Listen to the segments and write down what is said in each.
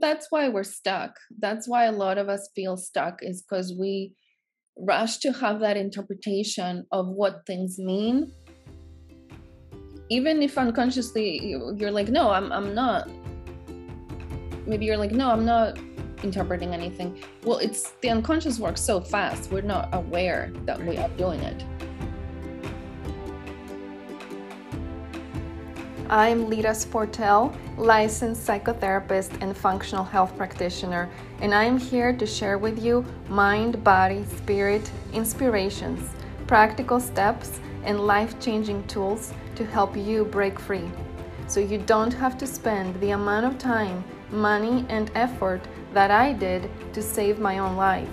That's why we're stuck. That's why a lot of us feel stuck, is because we rush to have that interpretation of what things mean. Even if unconsciously you're like, no, I'm, I'm not. Maybe you're like, no, I'm not interpreting anything. Well, it's the unconscious works so fast, we're not aware that we are doing it. I'm Lita Sportel, licensed psychotherapist and functional health practitioner, and I'm here to share with you mind, body, spirit inspirations, practical steps, and life changing tools to help you break free. So you don't have to spend the amount of time, money, and effort that I did to save my own life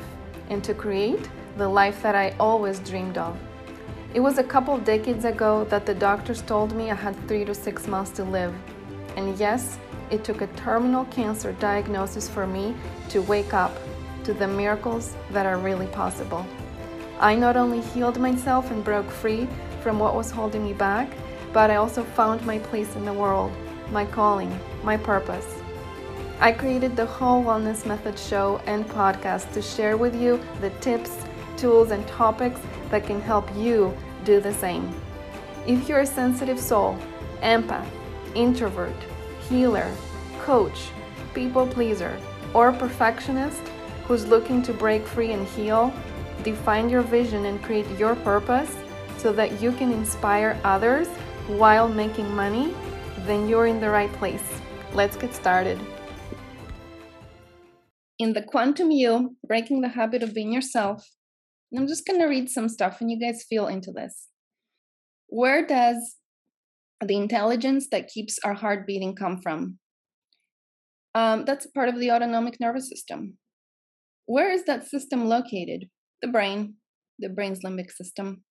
and to create the life that I always dreamed of. It was a couple decades ago that the doctors told me I had three to six months to live. And yes, it took a terminal cancer diagnosis for me to wake up to the miracles that are really possible. I not only healed myself and broke free from what was holding me back, but I also found my place in the world, my calling, my purpose. I created the Whole Wellness Method show and podcast to share with you the tips, tools, and topics that can help you do the same. If you're a sensitive soul, empath, introvert, healer, coach, people pleaser, or perfectionist who's looking to break free and heal, define your vision and create your purpose so that you can inspire others while making money, then you're in the right place. Let's get started. In the Quantum You, Breaking the Habit of Being Yourself, I'm just going to read some stuff and you guys feel into this. Where does the intelligence that keeps our heart beating come from? Um, that's part of the autonomic nervous system. Where is that system located? The brain, the brain's limbic system.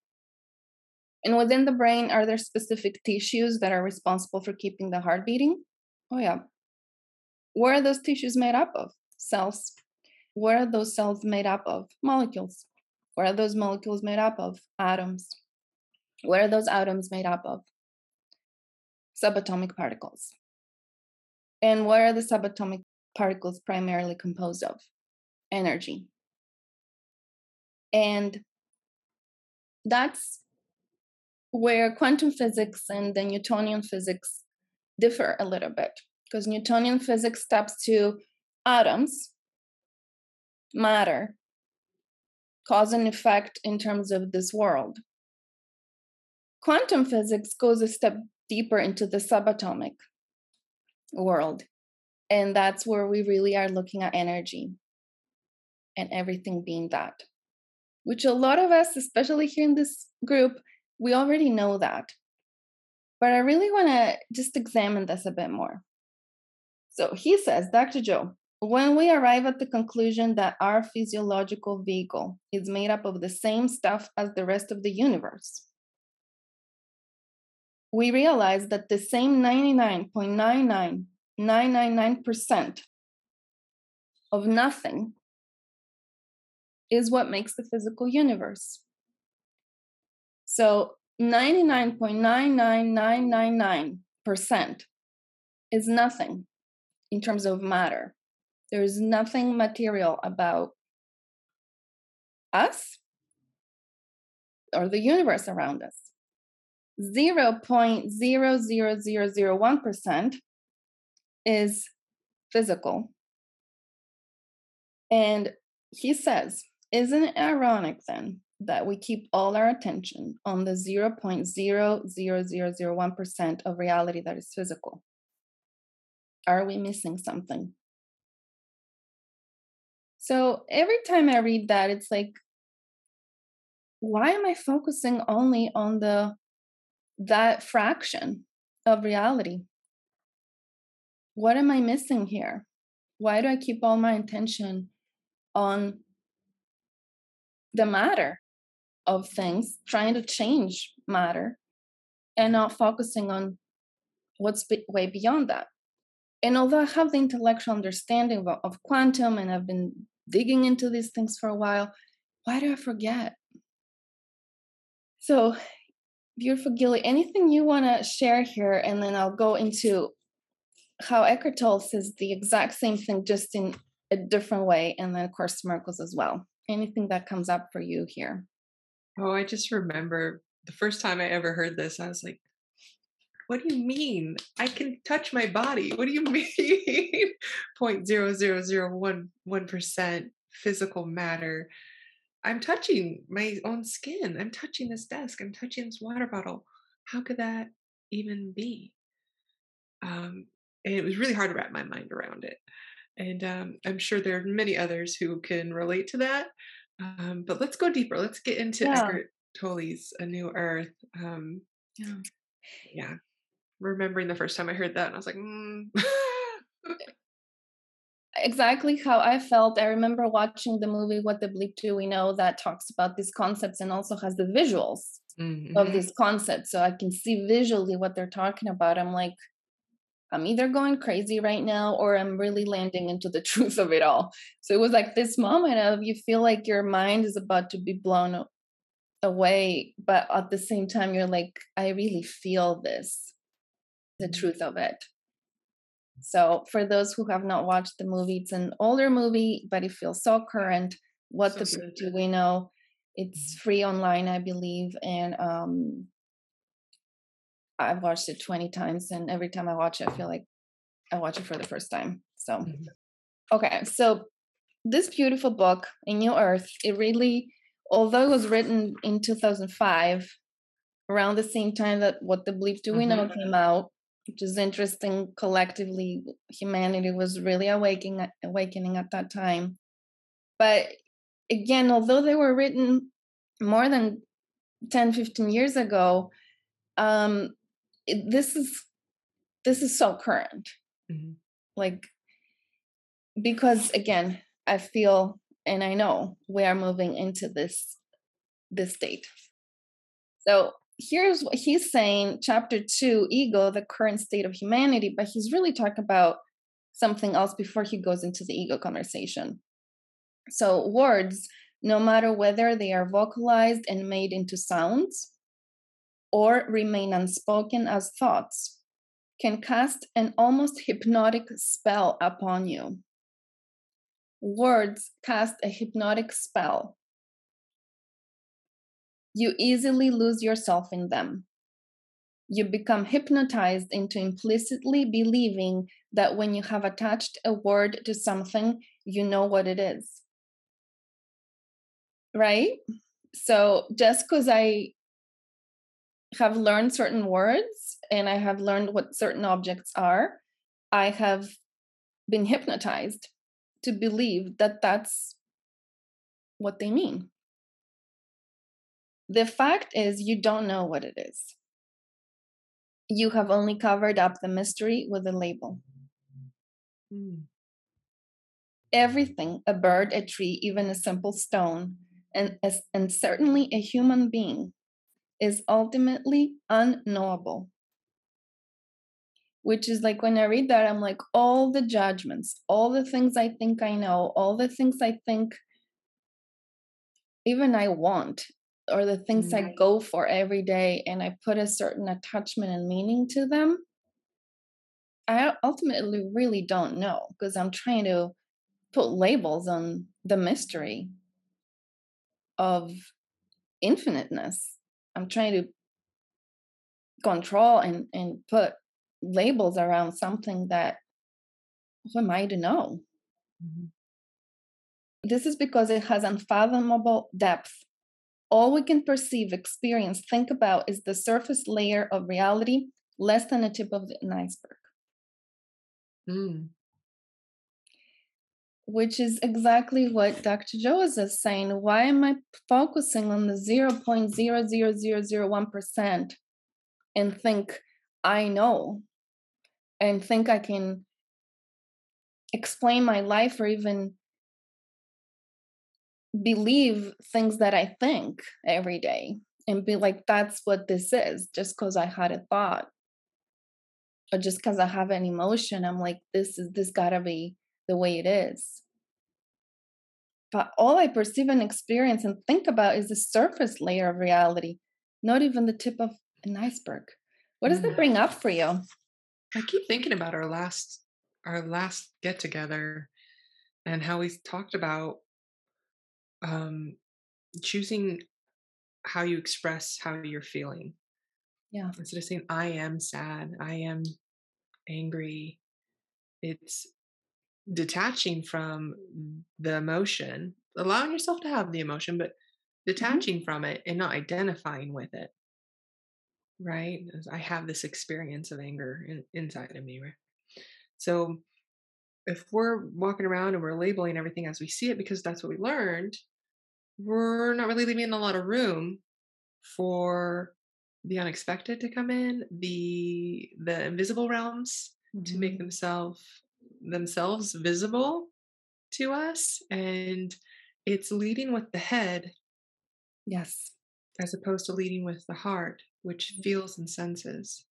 And within the brain, are there specific tissues that are responsible for keeping the heart beating? Oh, yeah. Where are those tissues made up of? Cells. What are those cells made up of? Molecules. What are those molecules made up of? Atoms. What are those atoms made up of? Subatomic particles. And what are the subatomic particles primarily composed of? Energy. And that's where quantum physics and the Newtonian physics differ a little bit. Because Newtonian physics steps to atoms, matter, cause and effect in terms of this world. Quantum physics goes a step deeper into the subatomic world. And that's where we really are looking at energy and everything being that, which a lot of us, especially here in this group, we already know that. But I really want to just examine this a bit more. So he says, Dr. Joe, when we arrive at the conclusion that our physiological vehicle is made up of the same stuff as the rest of the universe, we realize that the same 99.99999% of nothing is what makes the physical universe. So 99.99999% is nothing in terms of matter. There's nothing material about us or the universe around us. 0.00001% is physical. And he says, Isn't it ironic then that we keep all our attention on the 0.00001% of reality that is physical? Are we missing something? So every time I read that, it's like, why am I focusing only on the that fraction of reality? What am I missing here? Why do I keep all my attention on the matter of things, trying to change matter, and not focusing on what's way beyond that? And although I have the intellectual understanding of, of quantum and I've been digging into these things for a while. Why do I forget? So, beautiful Gilly, anything you want to share here, and then I'll go into how Eckhart Tolle says the exact same thing, just in a different way. And then, of course, miracles as well. Anything that comes up for you here? Oh, I just remember the first time I ever heard this, I was like, what do you mean? I can touch my body. What do you mean? Point zero zero zero one one percent physical matter. I'm touching my own skin. I'm touching this desk. I'm touching this water bottle. How could that even be? Um, and it was really hard to wrap my mind around it. And um, I'm sure there are many others who can relate to that. Um, but let's go deeper. Let's get into yeah. Eckhart Tolle's A New Earth. Um, yeah. Yeah. Remembering the first time I heard that, and I was like, mm. exactly how I felt. I remember watching the movie What the Bleep Do We Know that talks about these concepts and also has the visuals mm-hmm. of these concepts. So I can see visually what they're talking about. I'm like, I'm either going crazy right now or I'm really landing into the truth of it all. So it was like this moment of you feel like your mind is about to be blown away, but at the same time, you're like, I really feel this, the mm-hmm. truth of it. So for those who have not watched the movie, it's an older movie, but it feels so current. What so the do we know? It's mm-hmm. free online, I believe, and um, I've watched it 20 times, and every time I watch it, I feel like I watch it for the first time. So, mm-hmm. okay, so this beautiful book, A New Earth, it really, although it was written in 2005, around the same time that What the Bleep Do We mm-hmm. Know came out, which is interesting. Collectively, humanity was really awakening, awakening at that time. But again, although they were written more than 10, 15 years ago, um, it, this is this is so current mm-hmm. like because again i feel and i know we are moving into this this state so here's what he's saying chapter 2 ego the current state of humanity but he's really talking about something else before he goes into the ego conversation so words no matter whether they are vocalized and made into sounds or remain unspoken as thoughts can cast an almost hypnotic spell upon you. Words cast a hypnotic spell. You easily lose yourself in them. You become hypnotized into implicitly believing that when you have attached a word to something, you know what it is. Right? So just because I have learned certain words and I have learned what certain objects are, I have been hypnotized to believe that that's what they mean. The fact is, you don't know what it is. You have only covered up the mystery with a label. Mm. Everything a bird, a tree, even a simple stone, and, and certainly a human being is ultimately unknowable. Which is like when I read that, I'm like, all the judgments, all the things I think I know, all the things I think even I want, or the things mm-hmm. I go for every day, and I put a certain attachment and meaning to them, I ultimately really don't know because I'm trying to put labels on the mystery of infiniteness I'm trying to control and and put labels around something that who am I to know? Mm-hmm. This is because it has unfathomable depth. All we can perceive, experience, think about is the surface layer of reality, less than the tip of an iceberg. Mm which is exactly what Dr. Joe is saying. Why am I focusing on the 0.00001% and think I know and think I can explain my life or even believe things that I think every day and be like, that's what this is, just because I had a thought or just because I have an emotion. I'm like, this is this gotta be the way it is. But all I perceive and experience and think about is the surface layer of reality, not even the tip of an iceberg. What does that mm. bring up for you? I keep thinking about our last our last get together and how we talked about um choosing how you express how you're feeling. Yeah. Instead of saying I am sad, I am angry, it's detaching from the emotion, allowing yourself to have the emotion, but Mm-hmm. detaching from it and not identifying with it. Right? I have this experience of anger in, inside of me, right? So if we're walking around and we're labeling everything as we see it because that's what we learned, we're not really leaving a lot of room for the unexpected to come in, the the invisible realms to make Mhm. themselves themselves visible to us and it's leading with the head Yes. as opposed to leading with the heart which Mhm. feels and senses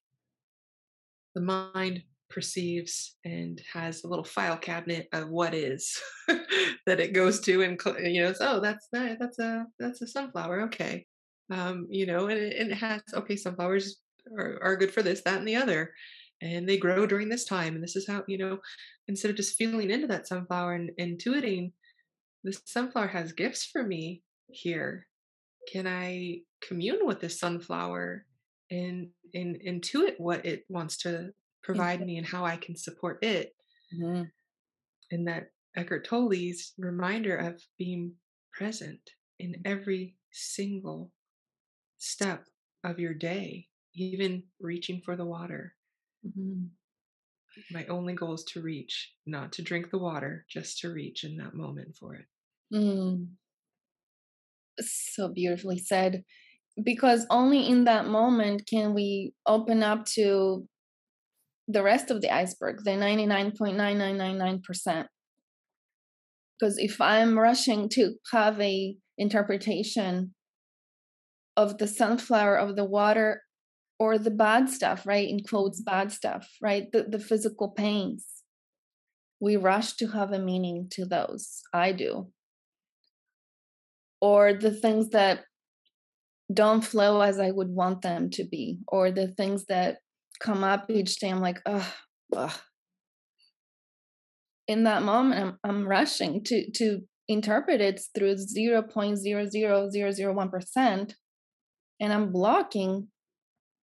the mind perceives and has a little file cabinet of what is that it goes to and you know it's, oh that's that that's a that's a sunflower okay. Um you know and it, and it has okay sunflowers are, are good for this that and the other and they grow during this time and this is how you know instead of just feeling into that sunflower and intuiting this sunflower has gifts for me here. Can i commune with this sunflower and and intuit what it wants to provide me and how i can support it Mhm. and that Eckhart Tolle's reminder of being present in every single step of your day, even reaching for the water. Mhm. My only goal is to reach, not to drink the water, just to reach in that moment for it. Mm. So beautifully said. Because only in that moment can we open up to the rest of the iceberg, the 99.9999%. Because if I'm rushing to have a interpretation of the sunflower, of the water, or the bad stuff, right? In quotes, bad stuff, right? The, the physical pains. We rush to have a meaning to those. I do. Or the things that don't flow as I would want them to be, or the things that come up each day. I'm like, ugh, ugh. In that moment, I'm, I'm rushing to to interpret it through 0.00001%, and I'm blocking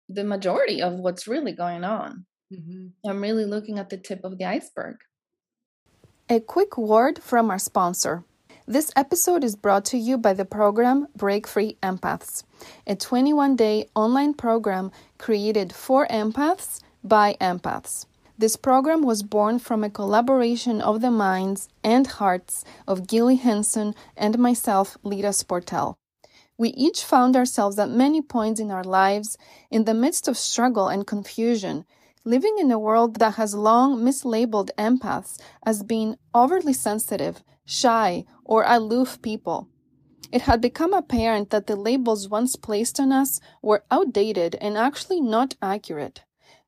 the majority of what's really going on. Mm-hmm. I'm really looking at the tip of the iceberg. A quick word from our sponsor. This episode is brought to you by the program Break Free Empaths, a 21 day online program created for empaths by empaths. This program was born from a collaboration of the minds and hearts of Gilly Henson and myself, Lita Sportel. We each found ourselves at many points in our lives in the midst of struggle and confusion, living in a world that has long mislabeled empaths as being overly sensitive, shy, or aloof people. It had become apparent that the labels once placed on us were outdated and actually not accurate.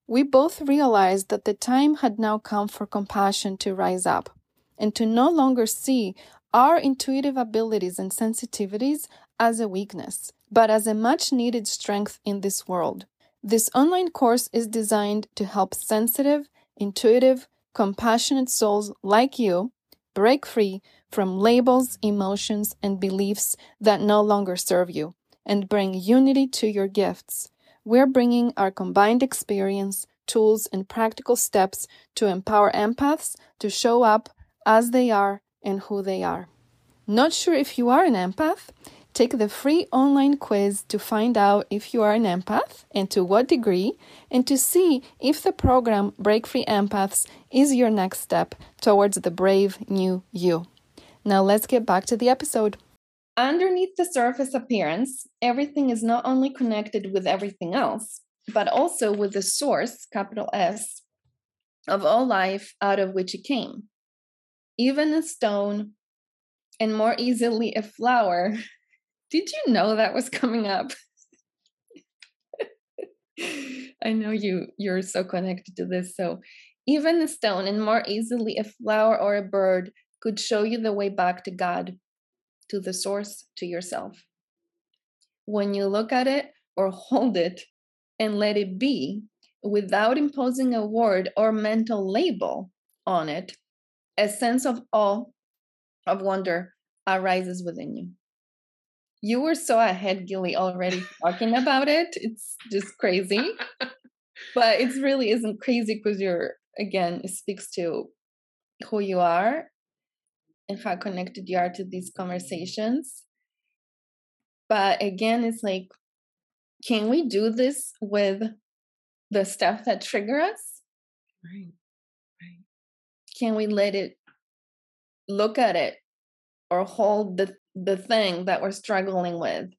We both realized that the time had now come for compassion to rise up and to no longer see our intuitive abilities and sensitivities as a weakness, but as a much needed strength in this world. This online course is designed to help sensitive, intuitive, compassionate souls like you break free from labels, emotions, and beliefs that no longer serve you and bring unity to your gifts. We're bringing our combined experience, tools, and practical steps to empower empaths to show up as they are and who they are. Not sure if you are an empath? Take the free online quiz to find out if you are an empath and to what degree, and to see if the program Break Free Empaths is your next step towards the brave new you. Now let's get back to the episode. Underneath the surface appearance, everything is not only connected with everything else, but also with the source, capital S, of all life out of which it came. Even a stone, and more easily a flower. Did you know that was coming up? I know you you're so connected to this. So even a stone and more easily a flower or a bird could show you the way back to God, to the source, to yourself. When you look at it or hold it and let it be, without imposing a word or mental label on it, a sense of awe, of wonder arises within you. You were so ahead, Gilly, already talking about it. It's just crazy. but it really isn't crazy because you're, again, it speaks to who you are and how connected you are to these conversations. But again, it's like, can we do this with the stuff that trigger us? Right. Right. Can we let it look at it or hold the the thing that we're struggling with?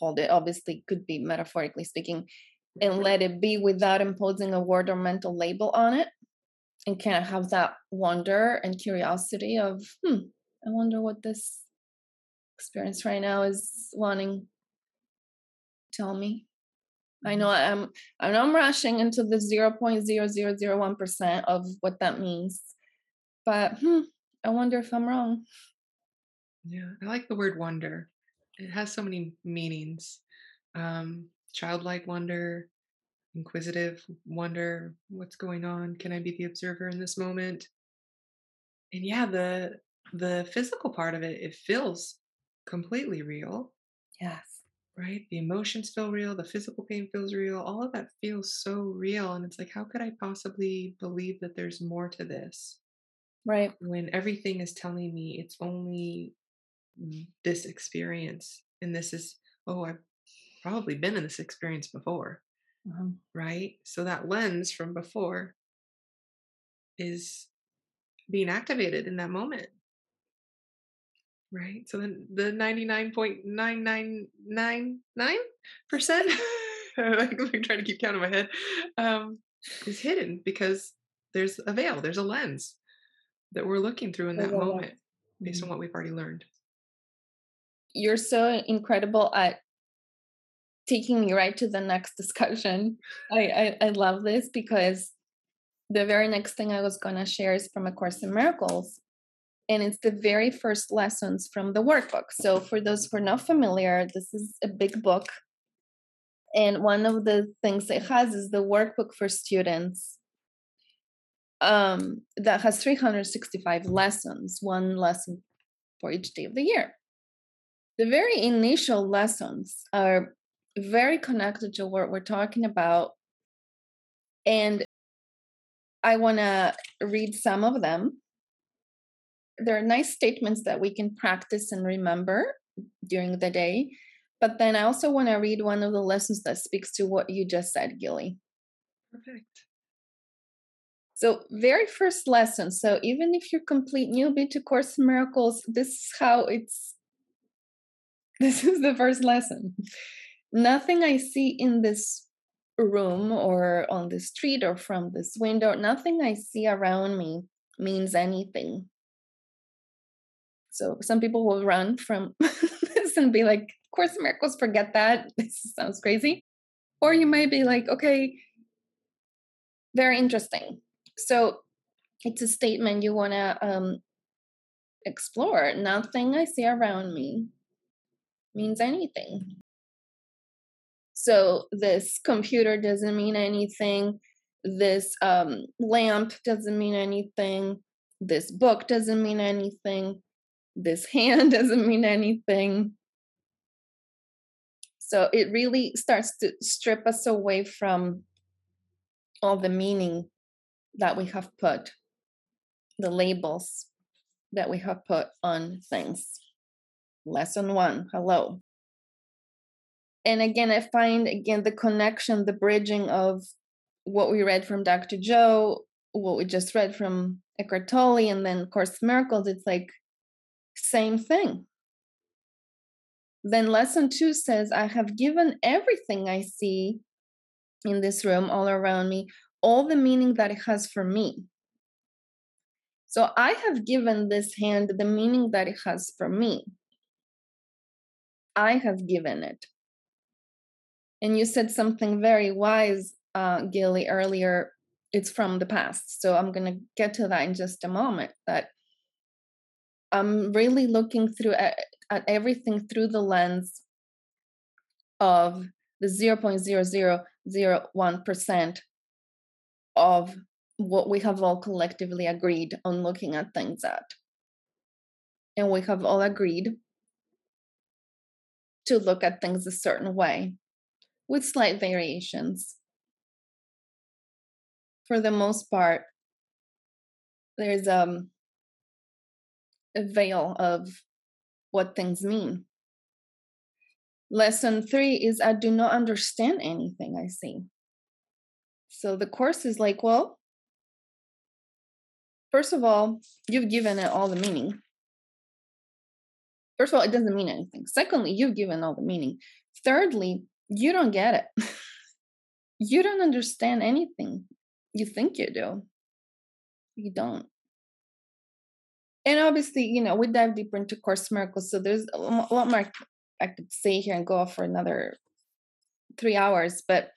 Hold it, obviously, could be metaphorically speaking, and let it be without imposing a word or mental label on it. And kind of have that wonder and curiosity of, hmm, I wonder what this experience right now is wanting tell me I know mm-hmm. I'm I know I'm rushing into the 0.0001% of what that means. But hmm, I wonder if I'm wrong. Yeah, I like the word wonder. It has so many meanings. Um, childlike wonder, inquisitive wonder, what's going on? Can I be the observer in this moment? And yeah, the the physical part of it, it feels completely real. Yes right? The emotions feel real, the physical pain feels real, all of that feels so real. And it's like, how could I possibly believe that there's more to this? Right. When everything is telling me it's only this experience. And this is, oh, I've probably been in this experience before. Uh-huh. Right. So that lens from before is being activated in that moment. Right. So then the 99.9999% like I'm trying to keep count in my head um, is hidden because there's a veil, there's a lens that we're looking through in that moment based on mm-hmm. what we've already learned. You're so incredible at taking me right to the next discussion. I, I, I love this because the very next thing I was going to share is from A Course in Miracles and it's the very first lessons from the workbook. So, for those who are not familiar, this is a big book. And one of the things it has is the workbook for students um, that has 365 lessons, one lesson for each day of the year. The very initial lessons are very connected to what we're talking about. And I want to read some of them there are nice statements that we can practice and remember during the day. But then I also want to read one of the lessons that speaks to what you just said, Gilly. Perfect. So, very first lesson. So, even if you're complete newbie to Course in Miracles, this is how it's. This is the first lesson. Nothing I see in this room or on the street or from this window, nothing I see around me means anything. So some people will run from this and be like, of Course Miracles, forget that. This sounds crazy. Or you might be like, okay, very interesting. So it's a statement you want to um, explore. Nothing I see around me means anything. So this computer doesn't mean anything. This um, lamp doesn't mean anything. This book doesn't mean anything this hand doesn't mean anything. So it really starts to strip us away from all the meaning that we have put, the labels that we have put on things. Lesson one hello. And again, I find again the connection, the bridging of what we read from Dr. Joe, what we just read from Eckhart Tolle, and then Course Miracles. It's like same thing. Then lesson two says, I have given everything I see in this room all around me all the meaning that it has for me. So I have given this hand the meaning that it has for me. I have given it. And you said something very wise, uh, Gilly, earlier. It's from the past. So I'm going to get to that in just a moment. That I'm really looking through at, at everything through the lens of the 0.00 0.01% of what we have all collectively agreed on looking at things at. And we have all agreed to look at things a certain way with slight variations. For the most part, there's um, a veil of what things mean. Lesson three is I do not understand anything I see. So the course is like, well, first of all, you've given it all the meaning. First of all, it doesn't mean anything. Secondly, you've given all the meaning. Thirdly, you don't get it. you don't understand anything. You think you do. You don't. And obviously, you know, we dive deeper into Course Miracles. So there's a lot more I could say here and go off for another three hours. But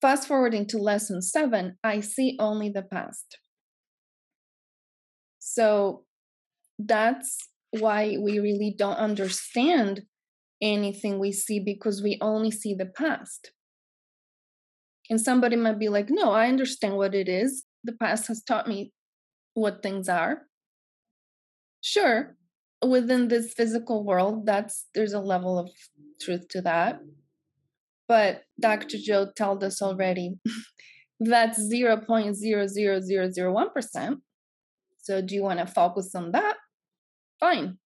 fast forwarding to lesson seven, I see only the past. So that's why we really don't understand anything we see because we only see the past. And somebody might be like, no, I understand what it is. The past has taught me what things are. Sure, within this physical world, that's there's a level of truth to that. But Dr. Joe told us already that's 0.00001%. So do you want to focus on that? fine.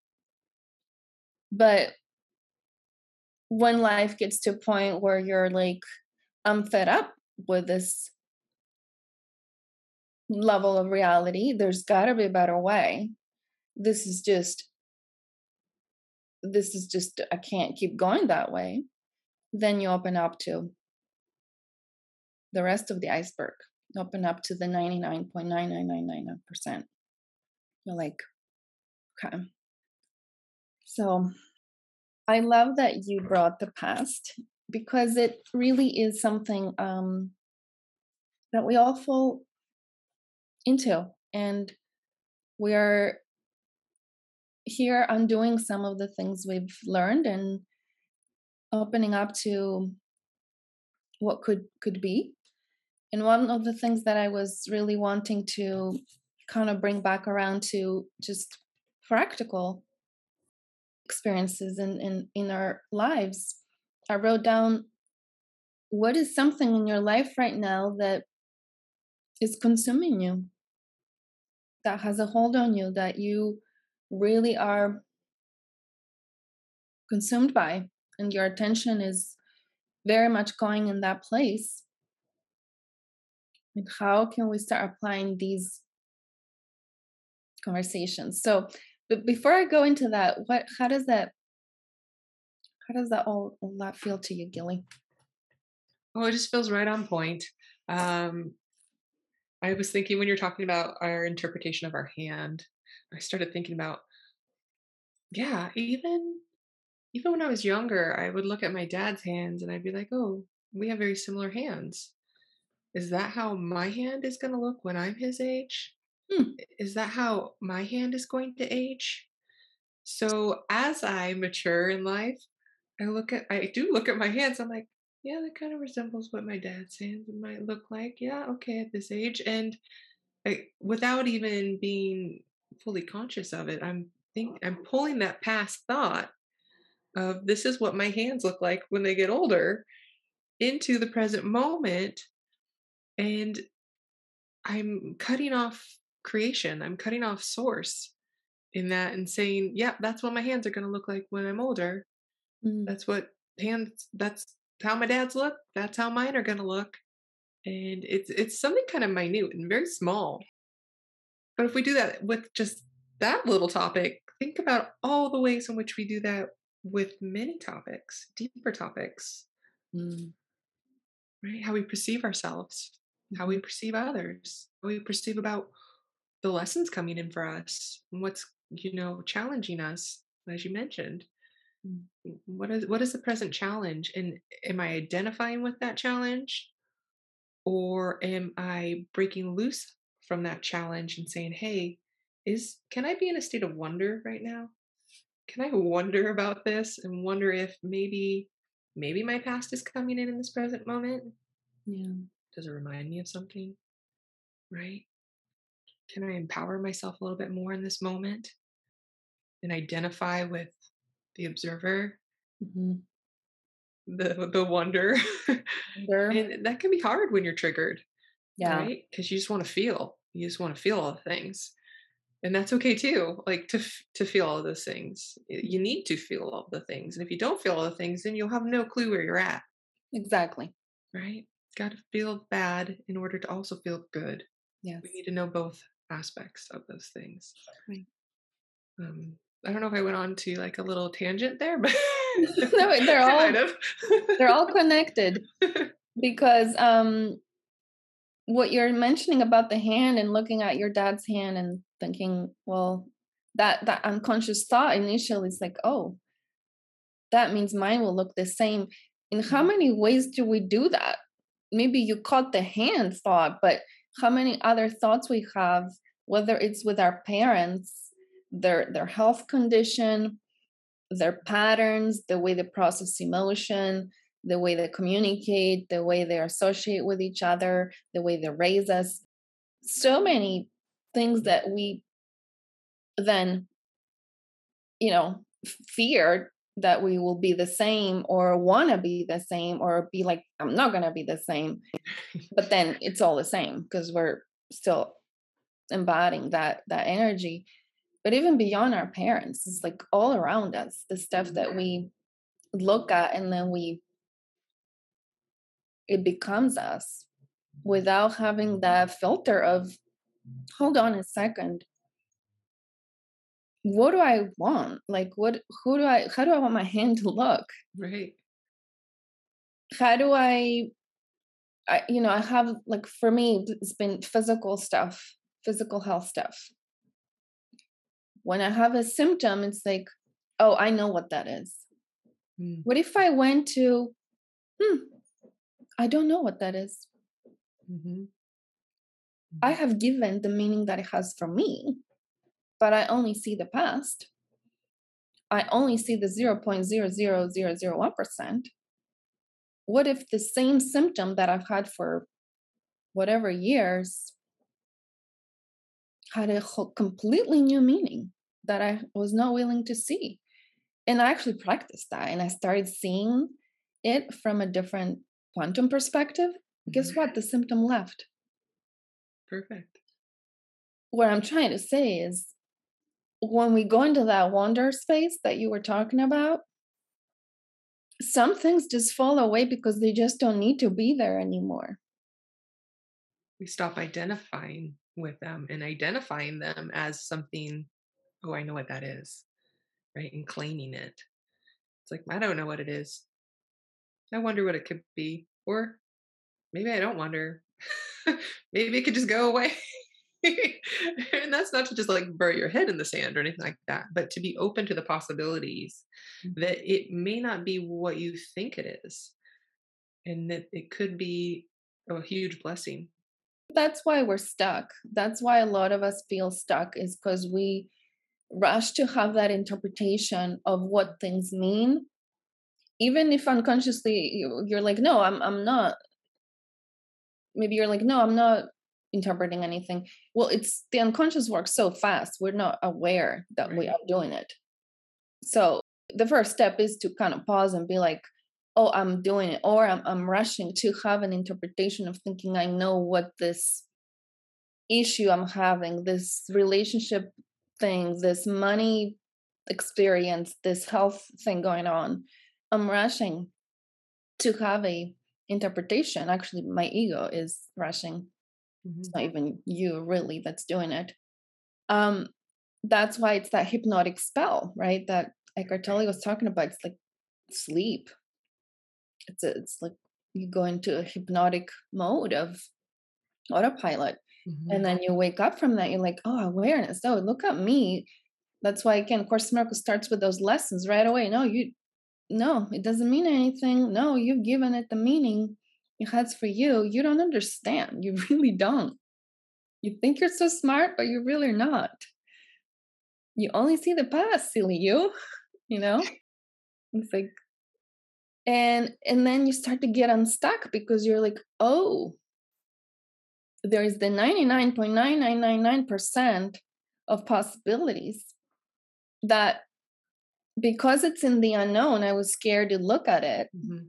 But when life gets to a point where you're like, I'm fed up with this level of reality, there's got to be a better way. This is just, this is just, I can't keep going that way. Then you open up to the rest of the iceberg, open up to the 99.9999%. You're like, Okay. So I love that you brought the past because it really is something um, that we all fall into. And we are here undoing some of the things we've learned and opening up to what could could be and one of the things that i was really wanting to kind of bring back around to just practical experiences in, in, in our lives. I wrote down what is something in your life right now that is consuming you, that has a hold on you, that you really are consumed by, and your attention is very much going in that place. And how can we start applying these conversations? So, but before I go into that, what how does that how does that all, all that feel to you, Gilly? Oh, it just feels right on point. Um, I was thinking when you're talking about our interpretation of our hand, I started thinking about, yeah, even even when I was younger, I would look at my dad's hands and I'd be like, oh, we have very similar hands. Is that how my hand is going to look when I'm his age? Hmm, is that how my hand is going to age? So as I mature in life, I look at I do look at my hands. I'm like, yeah, that kind of resembles what my dad's hands might look like. Yeah, okay, at this age, and I, without even being fully conscious of it, I'm think I'm pulling that past thought of this is what my hands look like when they get older into the present moment, and I'm cutting off creation. I'm cutting off source in that and saying, yeah, that's what my hands are going to look like when I'm older. Mm. That's what hands, that's how my dad's look. That's how mine are going to look. And it's, it's something kind of minute and very small. But if we do that with just that little topic, think about all the ways in which we do that with many topics, deeper topics. Mm. Right? How we perceive ourselves, how we mm-hmm. perceive others, how we perceive about the lessons coming in for us what's you know challenging us as you mentioned mm. what is what is the present challenge and am i identifying with that challenge or am i breaking loose from that challenge and saying hey is can i be in a state of wonder right now can i wonder about this and wonder if maybe maybe my past is coming in in this present moment Yeah. Does it remind me of something? Right? Can I empower myself a little bit more in this moment and identify with the observer, hmm the the wonder? and that can be hard when you're triggered, Yeah. right? Because you just want to feel. You just want to feel all the things. And that's okay too. Like to to feel all of those things. You need to feel all the things. And if you don't feel all the things, then you'll have no clue where you're at, Exactly. right? Got to feel bad in order to also feel good. Yes. We need to know both aspects of those things. Right. Um, I don't know if I went on to like a little tangent there, but No, they're all-. They're all connected because um what you're mentioning about the hand and looking at your dad's hand and thinking, well, that that unconscious thought initially is like, oh, that means mine will look the same. In how many ways do we do that? Maybe you caught the hand thought, but how many other thoughts we have, whether it's with our parents, their their health condition, their patterns, the way they process emotion, the way they communicate, the way they associate with each other, the way they raise us. So many things that we then, you know, f- feared that we will be the same or want to be the same or be like, I'm not going to be the same. But then it's all the same because we're still embodying that that energy but even beyond our parents it's like all around us the stuff that we look at and then we it becomes us without having that filter of hold on a second what do i want like what who do i how do i want my hand to look right. how do i I, you know, I have like for me, it's been physical stuff, physical health stuff. When I have a symptom, it's like, oh, I know what that is. Mm, What if I went to, hmm, I don't know what that is. mhm, I have given the meaning that it has for me, but I only see the past. I only see the 0.00001%. What if the same symptom that I've had for whatever years had a whole, completely new meaning that I was not willing to see? And I actually practiced that and I started seeing it from a different quantum perspective. Guess mhm. what? The symptom left. Perfect. what I'm trying to say is when we go into that wonder space that you were talking about, some things just fall away because they just don't need to be there anymore. We stop identifying with them and identifying them as something, oh, I know what that is, right? And claiming it. It's like, I don't know what it is. I wonder what it could be. Or maybe I don't wonder. maybe it could just go away. And that's not to just like bury your head in the sand or anything like that, but to be open to the possibilities mm. that it may not be what you think it is. And that it could be a huge blessing. That's why we're stuck. That's why a lot of us feel stuck, is because we rush to have that interpretation of what things mean. Even if unconsciously you- you're like, no, I'm I'm not. Maybe you're like, no, I'm not interpreting anything. Well, it's the unconscious works so fast, we're not aware that we are doing it. So the first step is to kind of pause and be like, oh, I'm doing it, or I'm I'm rushing to have an interpretation of thinking I know what this issue I'm having, this relationship thing, this money experience, this health thing going on. I'm rushing to have a interpretation. Actually, my ego is rushing. Mhm. It's not even you really that's doing it. Um, that's why it's that hypnotic spell, right? That Eckhart Tolle was talking about. It's like sleep. It's a, it's like you go into a hypnotic mode of autopilot Mhm. and then you wake up from that you're like oh awareness oh look at me that's why again course in miracles starts with those lessons right away no you no it doesn't mean anything no you've given it the meaning it has for you you don't understand. You really don't. You think you're so smart but you're really not. You only see the past silly you you know? It's like and and then you start to get unstuck because you're like oh. There is the 99.9999% of possibilities that because it's in the unknown i was scared to look at it mm-hmm.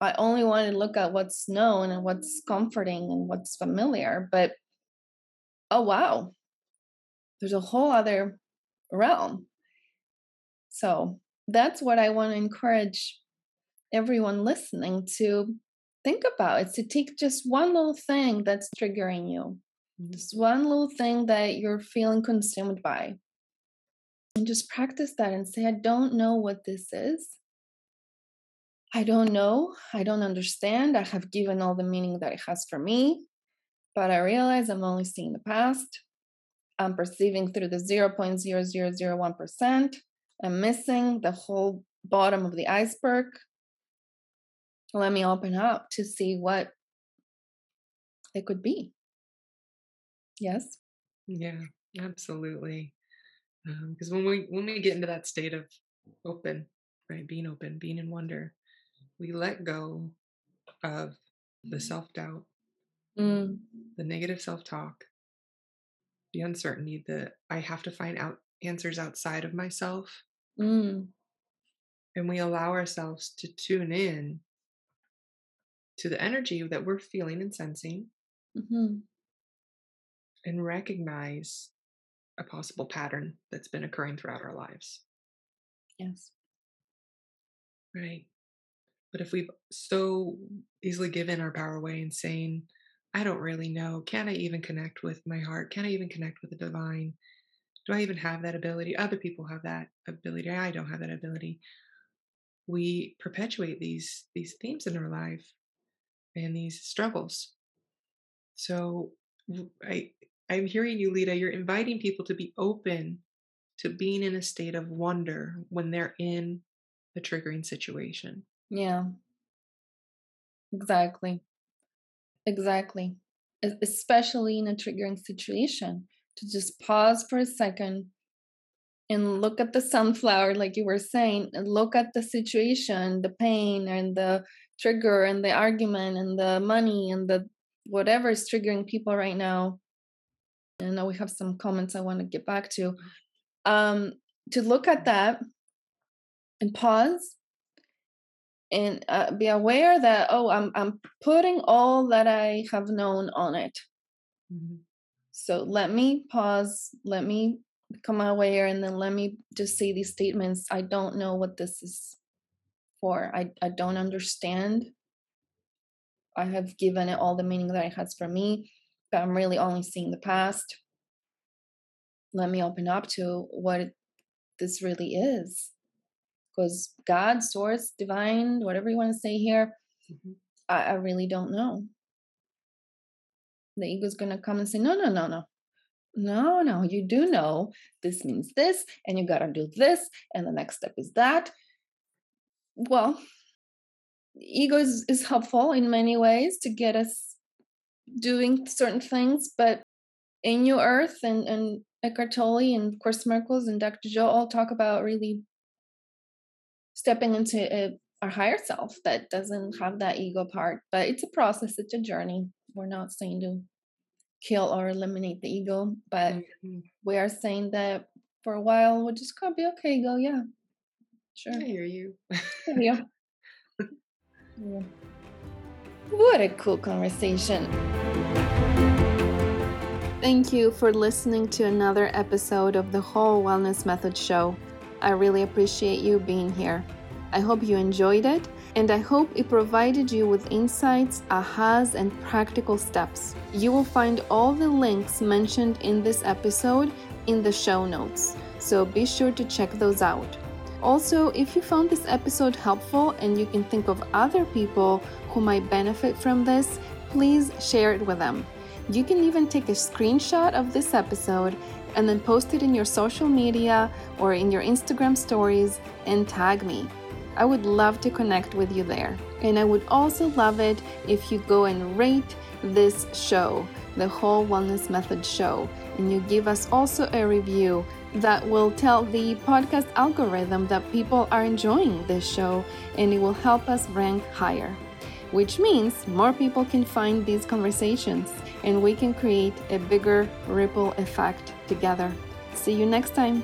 I only wanted to look at what's known and what's comforting and what's familiar but oh wow. There's a whole other realm. So that's what i want to encourage everyone listening to think about it's to take just one little thing that's triggering you. Mm-hmm. just one little thing that you're feeling consumed by. And just practice that and say i don't know what this is i don't know i don't understand i have given all the meaning that it has for me but i realize i'm only seeing the past i'm perceiving through the 0.0001% i'm missing the whole bottom of the iceberg let me open up to see what it could be. Yes. Yeah, absolutely. Because um, when we when we get into that state of open, right, being open, being in wonder, we let go of the self doubt, mm. the negative self talk, the uncertainty that I have to find out answers outside of myself. Mm. And we allow ourselves to tune in to the energy that we're feeling and sensing mm-hmm. and recognize a possible pattern that's been occurring throughout our lives. Yes. Right. But if we've so easily given our power away and saying, I don't really know, can I even connect with my heart? Can I even connect with the divine? Do I even have that ability? Other people have that ability. I don't have that ability. We perpetuate these these themes in our life and these struggles. So I I'm hearing you, Lita, you're inviting people to be open to being in a state of wonder when they're in a triggering situation. Yeah. Exactly. Exactly. Especially in a triggering situation, to just pause for a second and look at the sunflower, like you were saying, and look at the situation, the pain and the trigger and the argument and the money and the whatever is triggering people right now. I know we have some comments I want to get back to. Um, to look at that and pause and uh, be aware that oh I'm I'm putting all that I have known on it. Mm-hmm. So let me pause, let me become aware and then let me just say these statements. I don't know what this is for. I, I don't understand. I have given it all the meaning that it has for me, but I'm really only seeing the past. Let me open up to what this really is. Because God, source, divine, whatever you want to say here, mm-hmm. I, I really don't know. The ego's going to come and say, no, no, no, no. No, no, you do know this means this, and you got to do this, and the next step is that well, ego is, is helpful in many ways to get us doing certain things, but in New Earth and, and Eckhart Tolle and Course Miracles and Dr. Joe all talk about really stepping into a, our higher self that doesn't have that ego part. But it's a process, it's a journey. We're not saying to kill or eliminate the ego, but mm-hmm. we are saying that for a while we're just gonna be okay, go, yeah, Sure. I hear you. yeah. yeah. What a cool conversation. Thank you for listening to another episode of the Whole Wellness Method Show. I really appreciate you being here. I hope you enjoyed it, and I hope it provided you with insights, ahas, and practical steps. You will find all the links mentioned in this episode in the show notes, so be sure to check those out. Also, if you found this episode helpful and you can think of other people who might benefit from this, please share it with them. You can even take a screenshot of this episode and then post it in your social media or in your Instagram stories and tag me. I would love to connect with you there. And I would also love it if you go and rate this show the Whole Wellness Method show and you give us also a review that will tell the podcast algorithm that people are enjoying this show and it will help us rank higher, which means more people can find these conversations and we can create a bigger ripple effect together. See you next time.